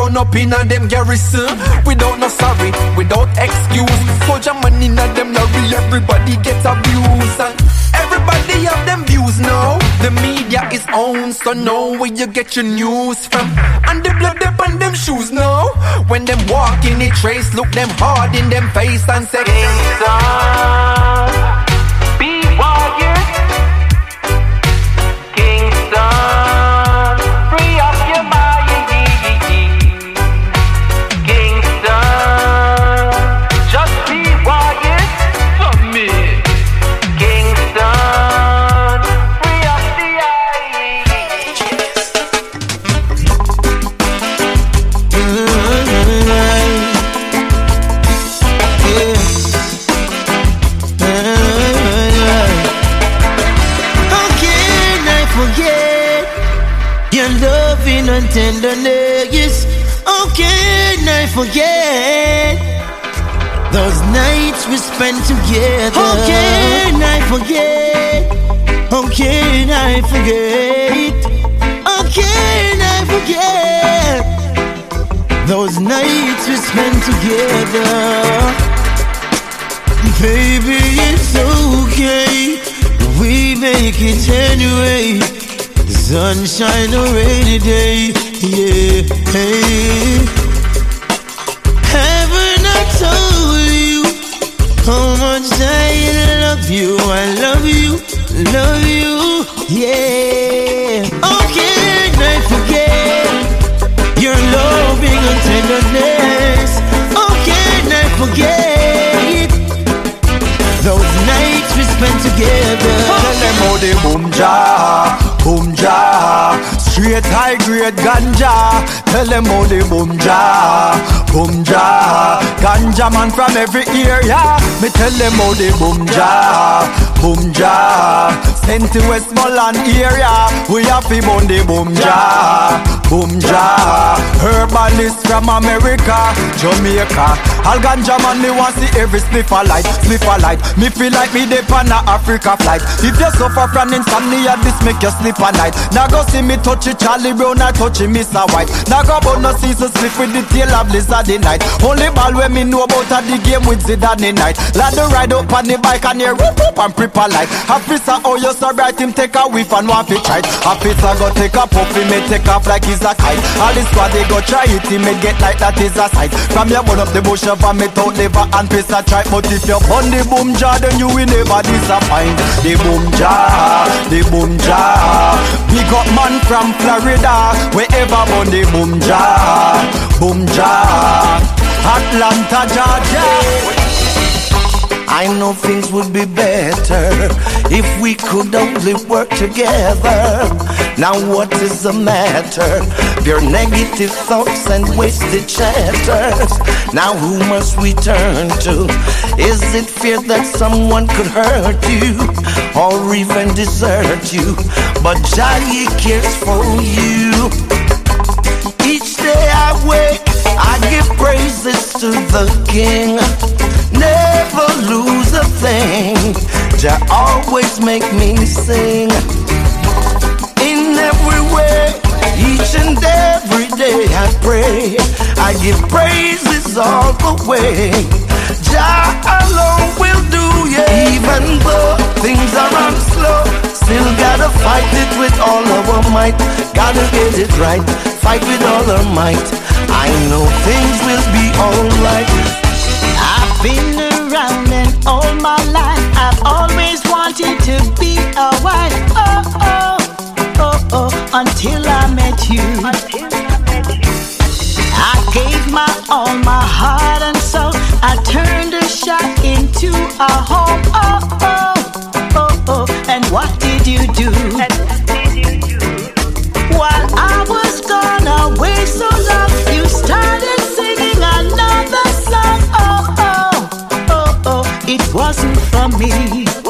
run up in a them garrison. Without no sorry, without excuse. Soldier money in a them lorry, everybody gets abused. And everybody have them views now. The media is owned, so know where you get your news from. And the blood up on them shoes now. When them walk in the trace, look them hard in them face and say, Kingston, tenderness? How can I forget those nights we spent together? How can I forget? How can I forget? How can I forget those nights we spent together? Baby, it's okay. We make it anyway. Sunshine or rainy day. Yeah. Hey. Haven't I told you how much I love you? I love you, love you. Yeah. How can I forget your loving and tenderness? How can I forget those nights we spent together? Tell them how the boom ja, boom ja Straight high grade ganja. Tell them how the boom ja, boom ja Ganja man from every area. Me tell them how the boom ja, boom ja. Sent to Westmoreland area. We have to burn the boom ja, boom ja. Herbalist from America, Jamaica. All ganja man me want see every a light, a light Me feel like me dey on a Africa flight. If you suffer from insomnia, this make you sleep at night. Now go see me touch it Charlie Brown, I touch it Mr. White. Now go but no season sleep with the tail of Blizzard the night. Only ball when me know about a the game with Zidane night. Lad the ride up on the bike and you rip up and prepare light Officer, oh you so bright, him take a whiff and want to try Officer go take a puff, he may take off like he's a kite. All this squad they go try it, he may get like that is a sight. From your burn up the bush of a out liver and piss a try. But if you burn the boom jar, then you will never disappoint. The boom jar, the boom jar Big up man from Florida Wherever burn the boom jar, boom jar Atlanta, Georgia I know things would be better if we could only work together. Now, what is the matter? Your negative thoughts and wasted chatters. Now, who must we turn to? Is it fear that someone could hurt you or even desert you? But Jah cares for you. Each day I wake, give praises to the King. Never lose a thing. Jah always make me sing. In every way, each and every day I pray. I give praises all the way. Jah alone will do, yeah. Even though things are on slow, still gotta fight it with all our might. Gotta get it right, fight with all our might. I know things will be alright. I've been around and all my life I've always wanted to be a wife. Oh, oh, oh, oh, until I met you. I gave my all, my heart and soul. I turned a shot into a home. wasn't for me.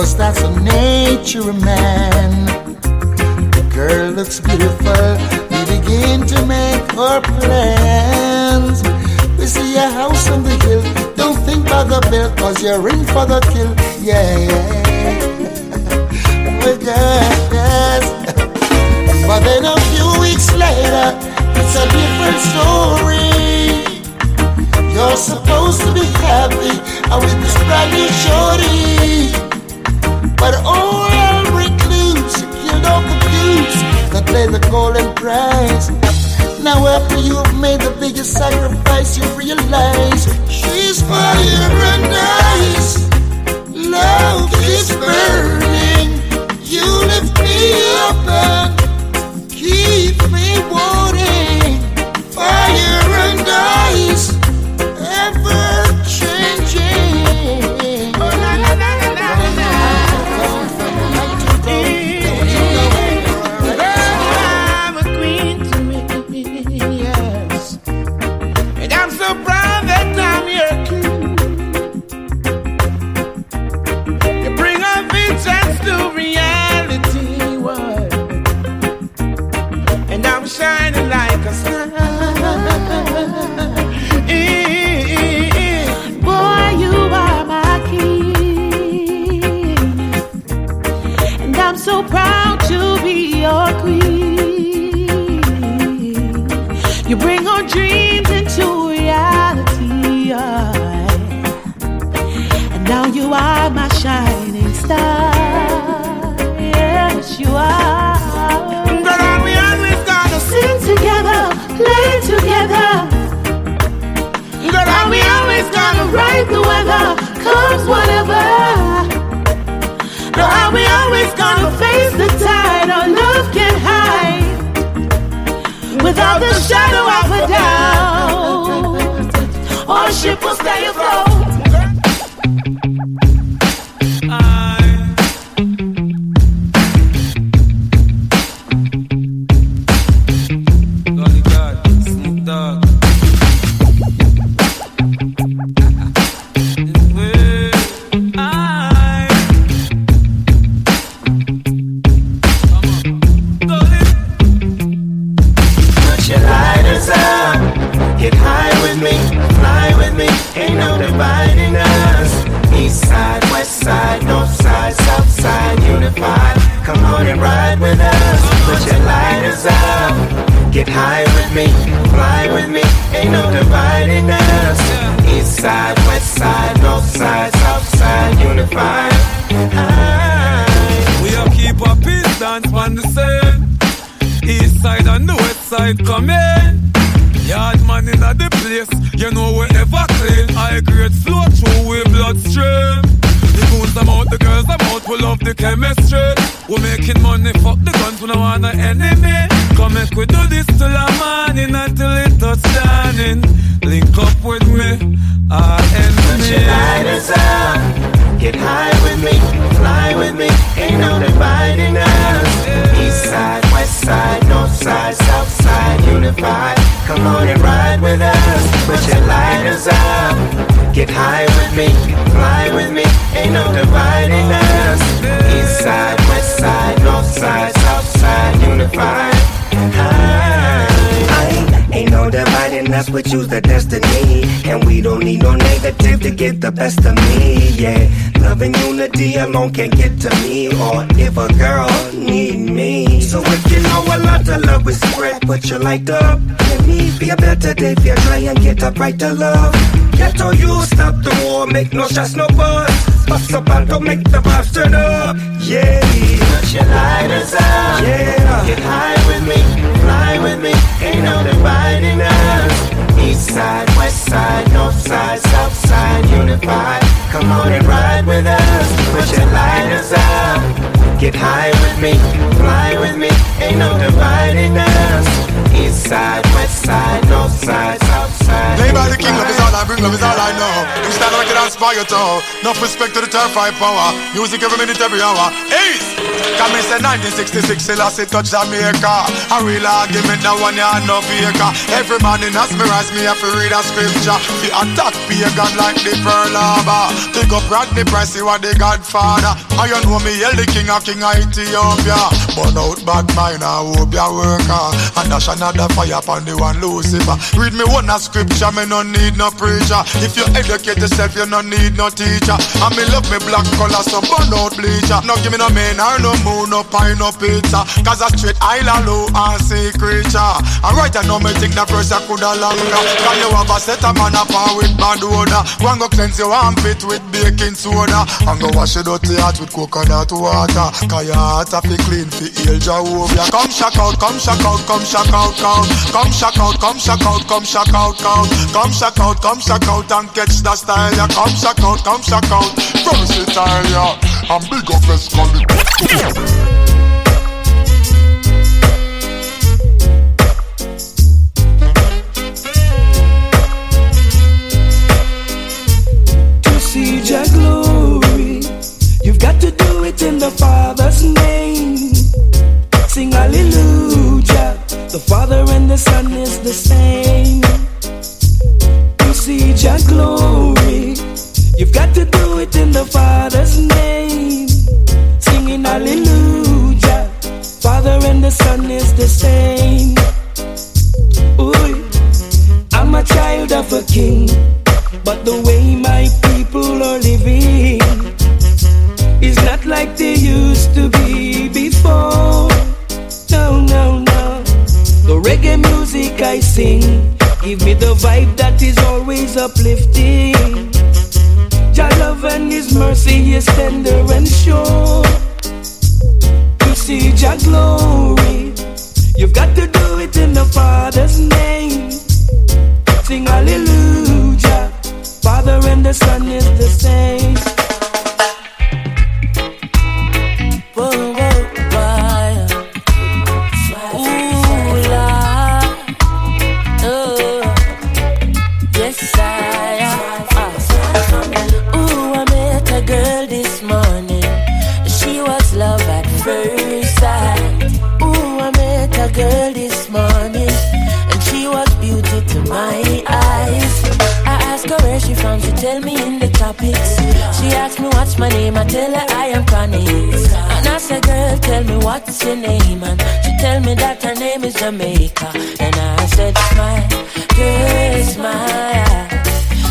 Cause that's the nature of man. The girl looks beautiful, we begin to make our plans. We see a house on the hill, don't think about the bill, cause you're in for the kill. Yeah, yeah. We're good, But then a few weeks later, it's a different story. You're supposed to be happy, and with this brand new shorty. But all recluse, you don't confuse that play the golden prize. Now after you've made the biggest sacrifice, you realize she's fire and ice. Love is burning. You lift me up and keep me warning. Fire. cause get high with me, fly with me, ain't no dividing us. East side, west side, north side, south side, unified. Us, we choose the destiny. And we don't need no negative to get the best of me, yeah. Love and unity alone can't get to me. Or if a girl need me. So if you know a lot of love is spread, put your light up. Let me be a better day if you try and get up right to love. Get on you, stop the war, make no shots, no buzz. Bust up and don't make the vibes turn up, yeah. Put your lighters up, yeah. Get high with me, fly with me, ain't no dividing us. East side, west side, north side, south side, unified. Come on and ride with us. Put your lighters up. Get high with me, fly with me, ain't no dividing us. East side, side, north side, south side. Play by the king, love is all I bring, love is all I know. Them stand like it inspire too. No respect to the five power. Music every minute, every hour. Ace! Come in say 1966, Selassie touch Jamaica. A real argument, that one ya no faker. Every man in us mirrors me, have to read a scripture. The attack pagan like the Pearl Harbor. Pick up Rodney Price, see what the Godfather. I you know me, yell the king of king of Ethiopia. Burn out bad mind, I hope ya worker. And dash another fire upon the one Lucifer. Read me one a scripture, me no need no preacher. If you educate yourself, you no need no teacher. And me love me black color, so burn out bleacher. No give me no man or no moon, no pine, no pizza. Cause I straight island low and sea creature. And right I know me think that person coulda longer. Can you have a set a man up with bad odor? One go cleanse your armpit with baking soda. And go wash your dirty heart with coconut water. Cause your heart a fi clean fi heal Jehovah. Come shock out, come shock out, come shock out, count. Come shock out, come shock out, come shock out, count. Come shock out, come shock out and catch the style. Yeah, come shock out, come shock out. Versatile, yeah. I'm big to see your glory. You've got to do it in the Father's name. Sing hallelujah. The Father Son is the same. Tell me in the topics. She asked me what's my name, I tell her I am Connie. And I said, girl, tell me what's your name. And she tell me that her name is Jamaica. And I said, smile, girl, smile.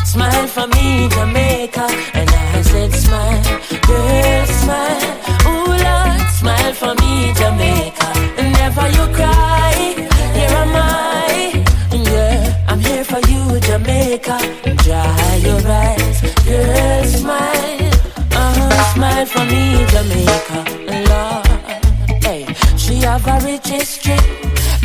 Smile for me, Jamaica. And I said, smile, girl, smile. Ooh, Lord, smile for me, Jamaica. And Never you cry, here am I. Yeah, I'm here for you, Jamaica. Dry your girl, smile. Uh-huh, smile for me, Jamaica. Lord, hey, she have a rich history.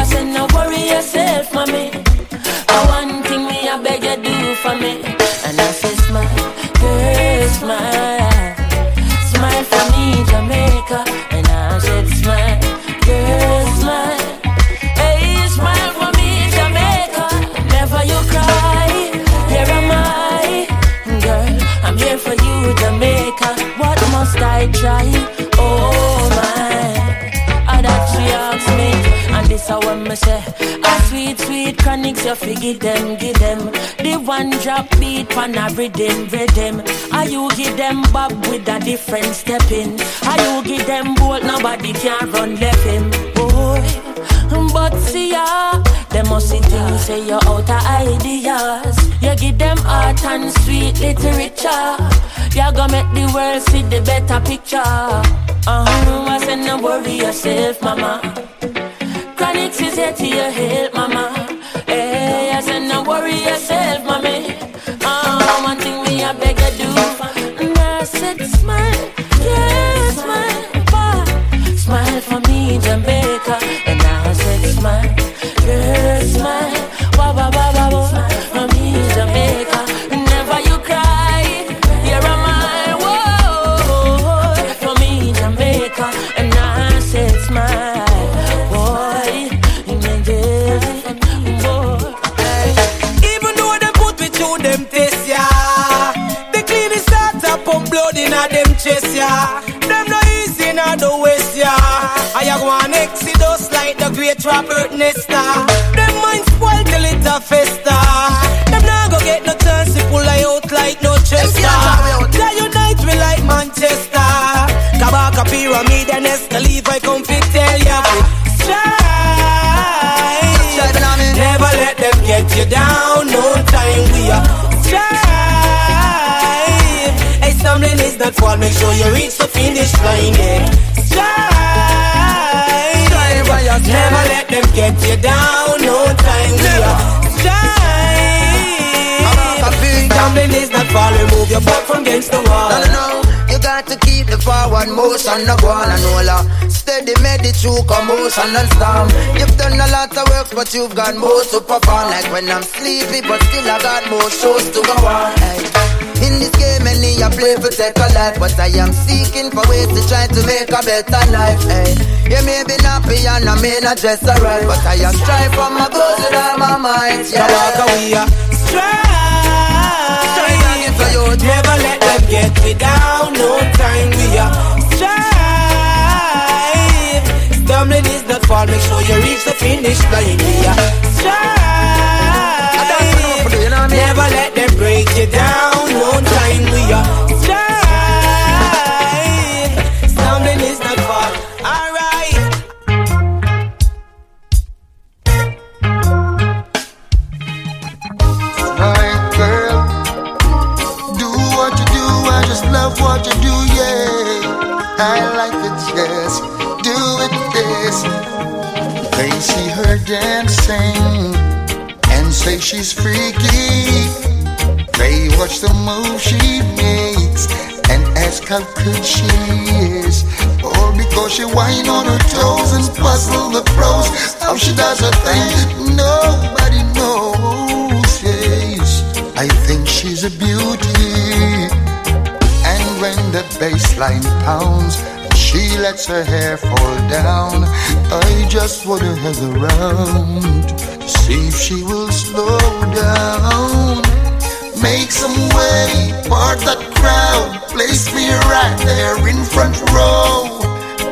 I said, no worry yourself, mommy. I one thing me, I beg you do for me. And I say, smile, girl, smile. Smile for me, Jamaica. And I said, smile, girl, smile. Hey, smile for me, Jamaica. Never you cry, here am I. Girl, I'm here for you, Jamaica. What must I try? Say. A sweet, sweet Chronixx, you figure them, give them. The one drop beat, pan a rhythm, rhythm. Are you give them bob with a different step in? Are you give them bolt, nobody can run left him. Boy, but see ya. Them must see you say you're out of ideas. You give them art and sweet literature. You gonna make the world see the better picture. Uh-huh. I said, no worry yourself, mama. Chronixx is here to your help, mama. Hey, I said, no worry yourself, mommy. The Robert Nesta. Them mind spoiled till it a festa. Them not go get no chance to pull I out like no Chester. They unite we like Manchester. Kabaka Pyramid and Esther Levi come fit tell ya. Strive. Never let them get you down. No time we are strive. Hey, stumbling is not fall. Make sure you reach the finish line. Yeah. Them get you down. No time we are strive. Stumbling is not fall. Remove your back from against the wall. No, no, no. You got to keep the forward motion, no go on and all Steady, medi through commotion and storm. You've done a lot of work, but you've got more to perform. Like when I'm sleepy, but still I got more shows to go on. Hey. In this game, many I play for take a life, but I am seeking for ways to try to make a better life. Hey. You may be nappy and I may not dress alright, but I am strive for my goals with all my might. Yeah. Kabaka we are strive. Never let them get me down. No time we are strive. Stumbling is not fall. Make sure you reach the finish line. We are strive. Never let them break you down. No time we are strive. Stumbling is not fall. Alright. Alright, girl. Do what you do, I just love what you do, yeah. I like it, yes. Do it, yes. They see her dancing and say she's freaky. They watch the move she makes and ask how good she is. Or because she whine on her toes and puzzle the pros. How she does her thing, nobody knows. Yes, I think she's a beauty. And when the bass line pounds, she lets her hair fall down. I just wanna hang around, see if she will slow down. Make some way, part that crowd, place me right there in front row.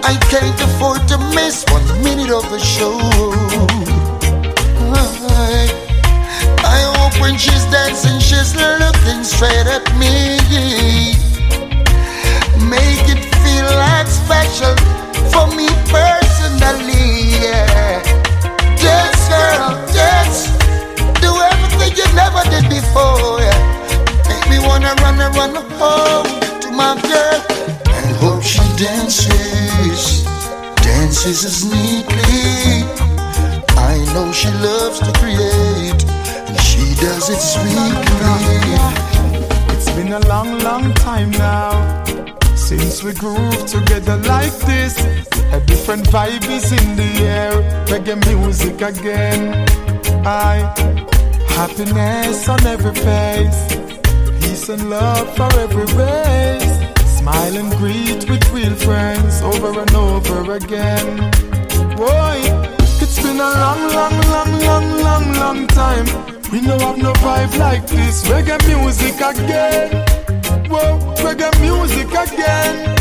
I can't afford to miss one minute of the show. I, I hope when she's dancing, she's looking straight at me. Make it feel like special for me personally. Yeah. Dance, girl, you never did before. Yeah. Make me wanna run and run home to my girl and hope she dances, dances as neatly. I know she loves to create, and she does it sweetly. It's been a long, long time now since we groove together like this. A different vibe is in the air, reggae music again. I happiness on every face, peace and love for every race. Smile and greet with real friends over and over again. Boy, it's been a long, long, long, long, long, long time. We no have no vibe like this. Reggae music again. Whoa, reggae music again.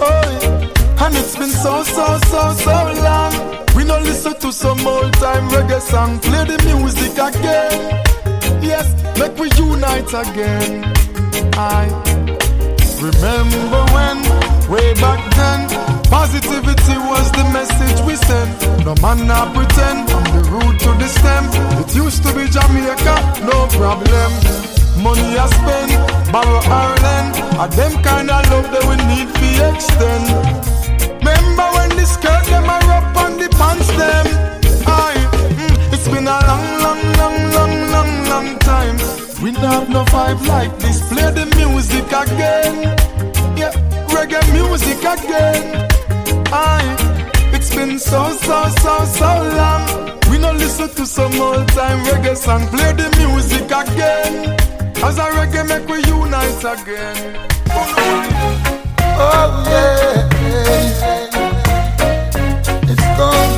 Oh. And it's been so, so, so, so long. We no listen to some old time reggae song. Play the music again. Yes, make we unite again. I remember when, way back then, positivity was the message we sent. No man not pretend from the root to the stem. It used to be Jamaica, no problem. Money I spend, borrow or lend. A them kind of love that we need to extend. No vibe like this. Play the music again. Yeah, reggae music again. Aye, it's been so, so, so, so long. We no listen to some old time reggae song. Play the music again. As a reggae make we unite again. Oh yeah, it's gone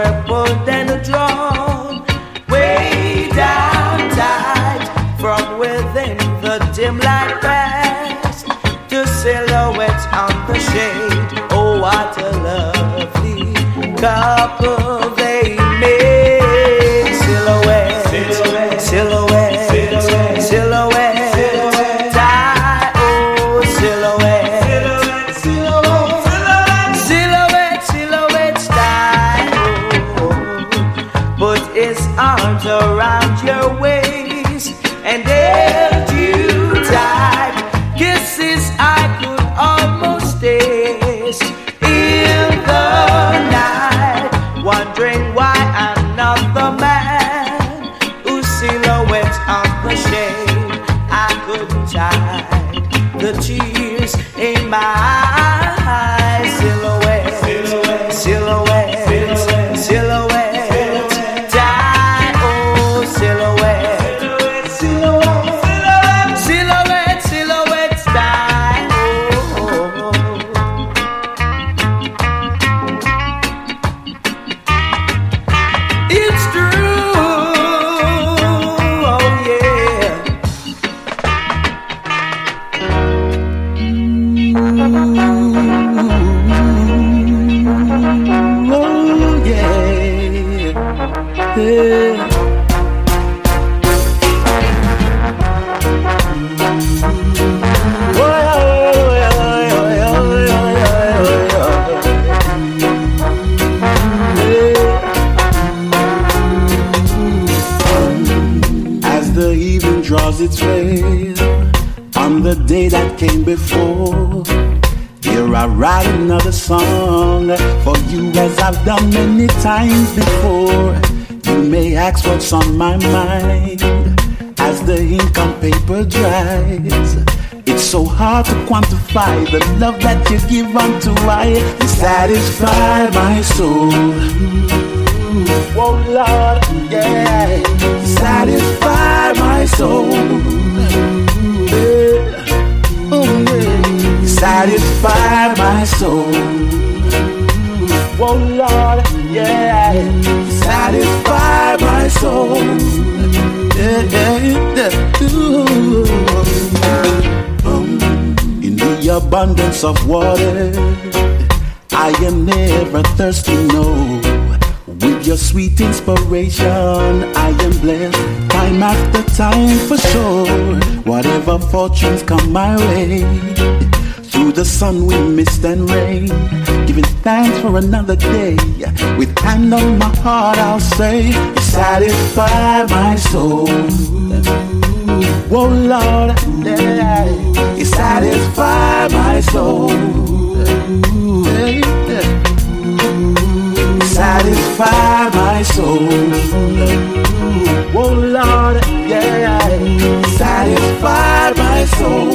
were pulled and drawn way down tight from within the dim light past to silhouettes on the shade. Oh, what a lovely couple quantify the love that you give unto I. Satisfy my soul. Oh Lord, yeah. Satisfy my soul. Yeah. Oh, yeah. Satisfy my soul. Oh Lord, yeah. Satisfy my soul. Yeah, yeah, yeah. Ooh. Abundance of water, I am never thirsty, no. With your sweet inspiration, I am blessed time after time for sure. Whatever fortunes come my way, through the sun, wind, mist, and rain, giving thanks for another day. With hand on my heart, I'll say, satisfy my soul. Oh Lord, you satisfy my soul. Satisfy my soul. Oh Lord, yeah, satisfy my soul.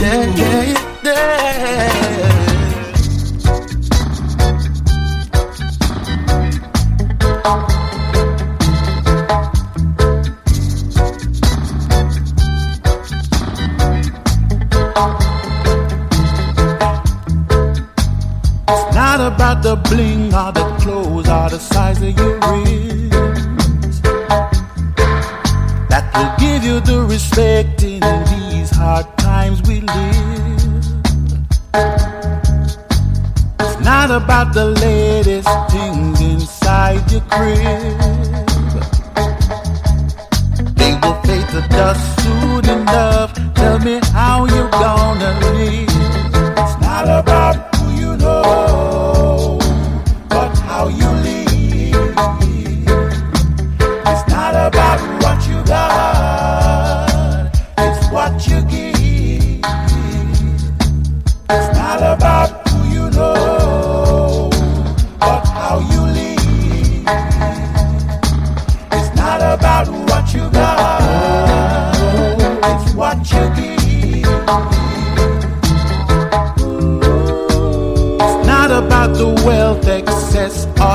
Yeah, yeah, yeah. It's not the bling or the clothes or the size of your wrist. That will give you the respect in these hard times we live. It's not about the latest things inside your crib. They will fade to dust soon enough. Tell me how you're gonna live.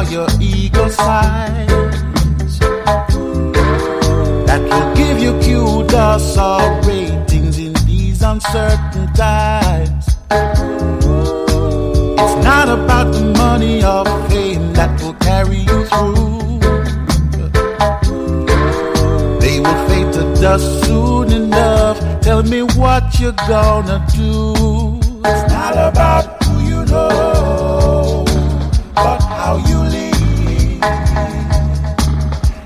Excess your ego size that will give you kudos or ratings in these uncertain times. It's not about the money or fame that will carry you through. They will fade to dust soon enough. Tell me what you're gonna do. It's not about who you know, but how you.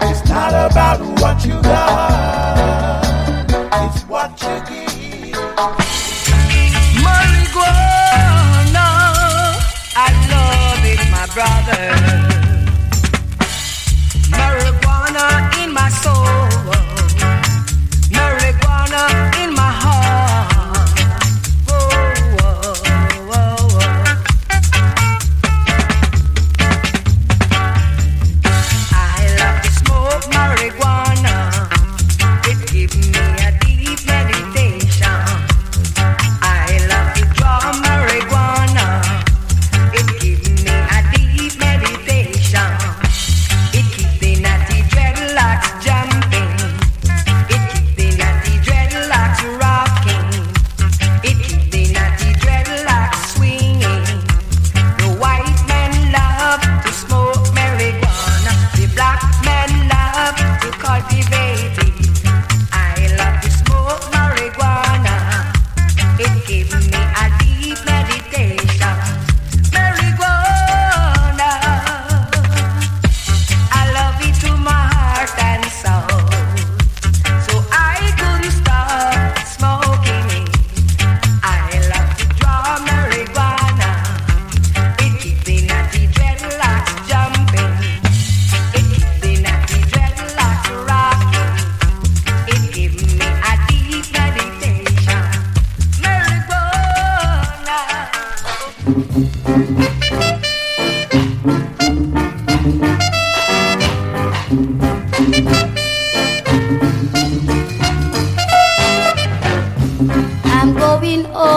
It's not about what you got,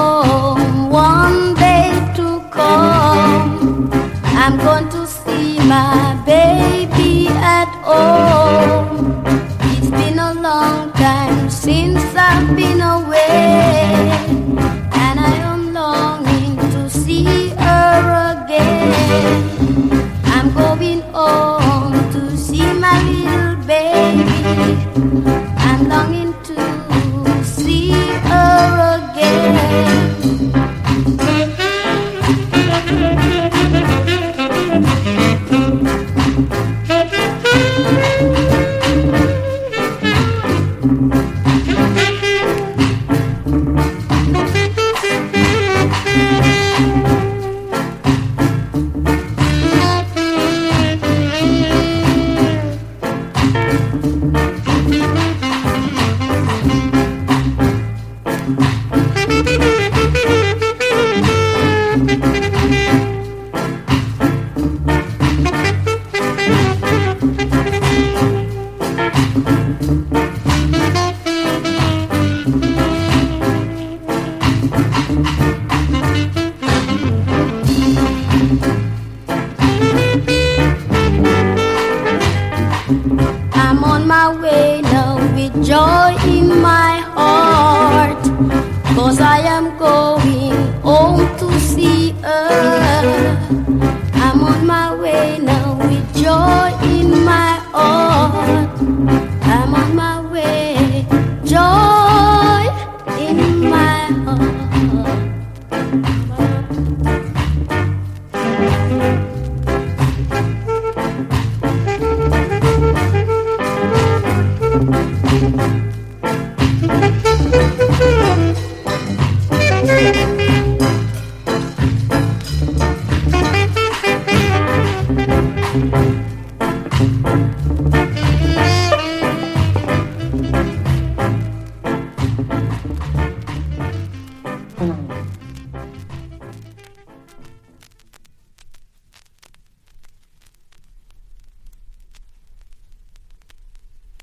home one day to come. I'm going to see my baby at home. It's been a long time since I've been away, and I am longing to see her again. I'm going home to see my little baby.